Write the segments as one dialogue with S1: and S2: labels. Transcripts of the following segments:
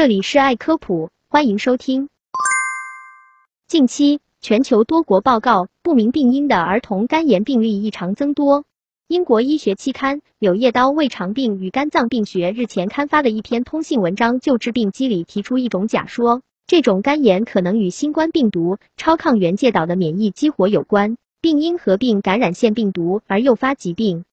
S1: 这里是爱科普，欢迎收听。近期，全球多国报告不明病因的儿童肝炎病例异常增多。英国医学期刊《柳叶刀胃肠病与肝脏病学》日前刊发的一篇通信文章就致病机理提出一种假说，这种肝炎可能与新冠病毒超抗原介导的免疫激活有关，并因合并感染腺病毒而诱发疾病。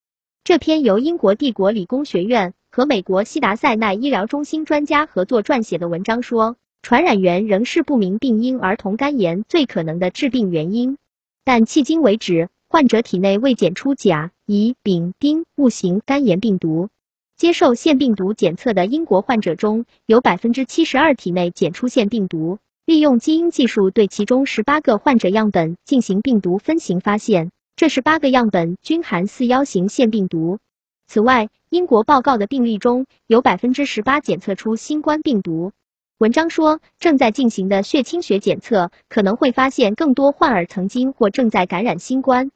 S1: 这篇由英国帝国理工学院和美国西达塞奈医疗中心专家合作撰写的文章说，传染源仍是不明病因儿童肝炎最可能的致病原因，但迄今为止，患者体内未检出甲、乙、丙、丁戊型肝炎病毒。接受腺病毒检测的英国患者中有百分之七十二体内检出腺病毒，利用基因技术对其中十八个患者样本进行病毒分型发现。这十八个样本均含四幺型腺病毒。此外，英国报告的病例中有百分之十八检测出新冠病毒。文章说，正在进行的血清学检测可能会发现更多患儿曾经或正在感染新冠。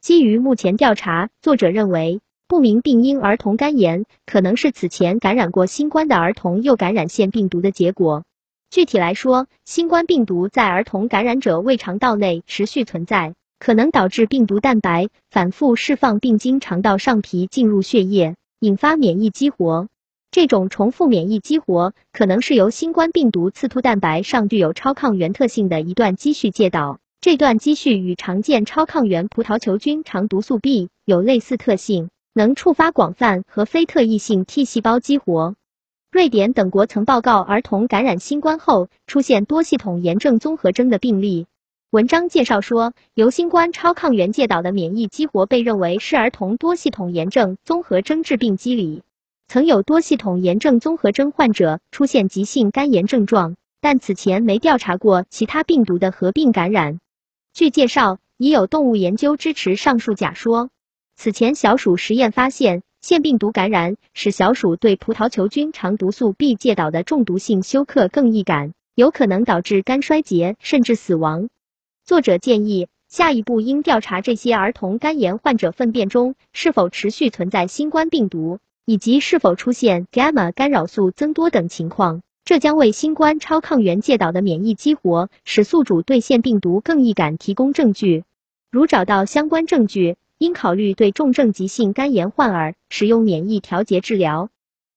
S1: 基于目前调查，作者认为不明病因儿童肝炎可能是此前感染过新冠的儿童又感染腺病毒的结果。具体来说，新冠病毒在儿童感染者胃肠道内持续存在。可能导致病毒蛋白反复释放，并经肠道上皮进入血液，引发免疫激活。这种重复免疫激活可能是由新冠病毒刺突蛋白上具有超抗原特性的一段积序介导。这段积序与常见超抗原葡萄球菌肠毒素 B 有类似特性，能触发广泛和非特异性 T 细胞激活。瑞典等国曾报告儿童感染新冠后出现多系统炎症综合征的病例。文章介绍说，由新冠超抗原介导的免疫激活被认为是儿童多系统炎症综合征致病机理。曾有多系统炎症综合征患者出现急性肝炎症状，但此前没调查过其他病毒的合并感染。据介绍，已有动物研究支持上述假说。此前小鼠实验发现，腺病毒感染使小鼠对葡萄球菌肠毒素 B 介导的中毒性休克更易感，有可能导致肝衰竭甚至死亡。作者建议，下一步应调查这些儿童肝炎患者粪便中是否持续存在新冠病毒，以及是否出现 gamma 干扰素增多等情况。这将为新冠超抗原介导的免疫激活使宿主对腺病毒更易感提供证据。如找到相关证据，应考虑对重症急性肝炎患儿使用免疫调节治疗。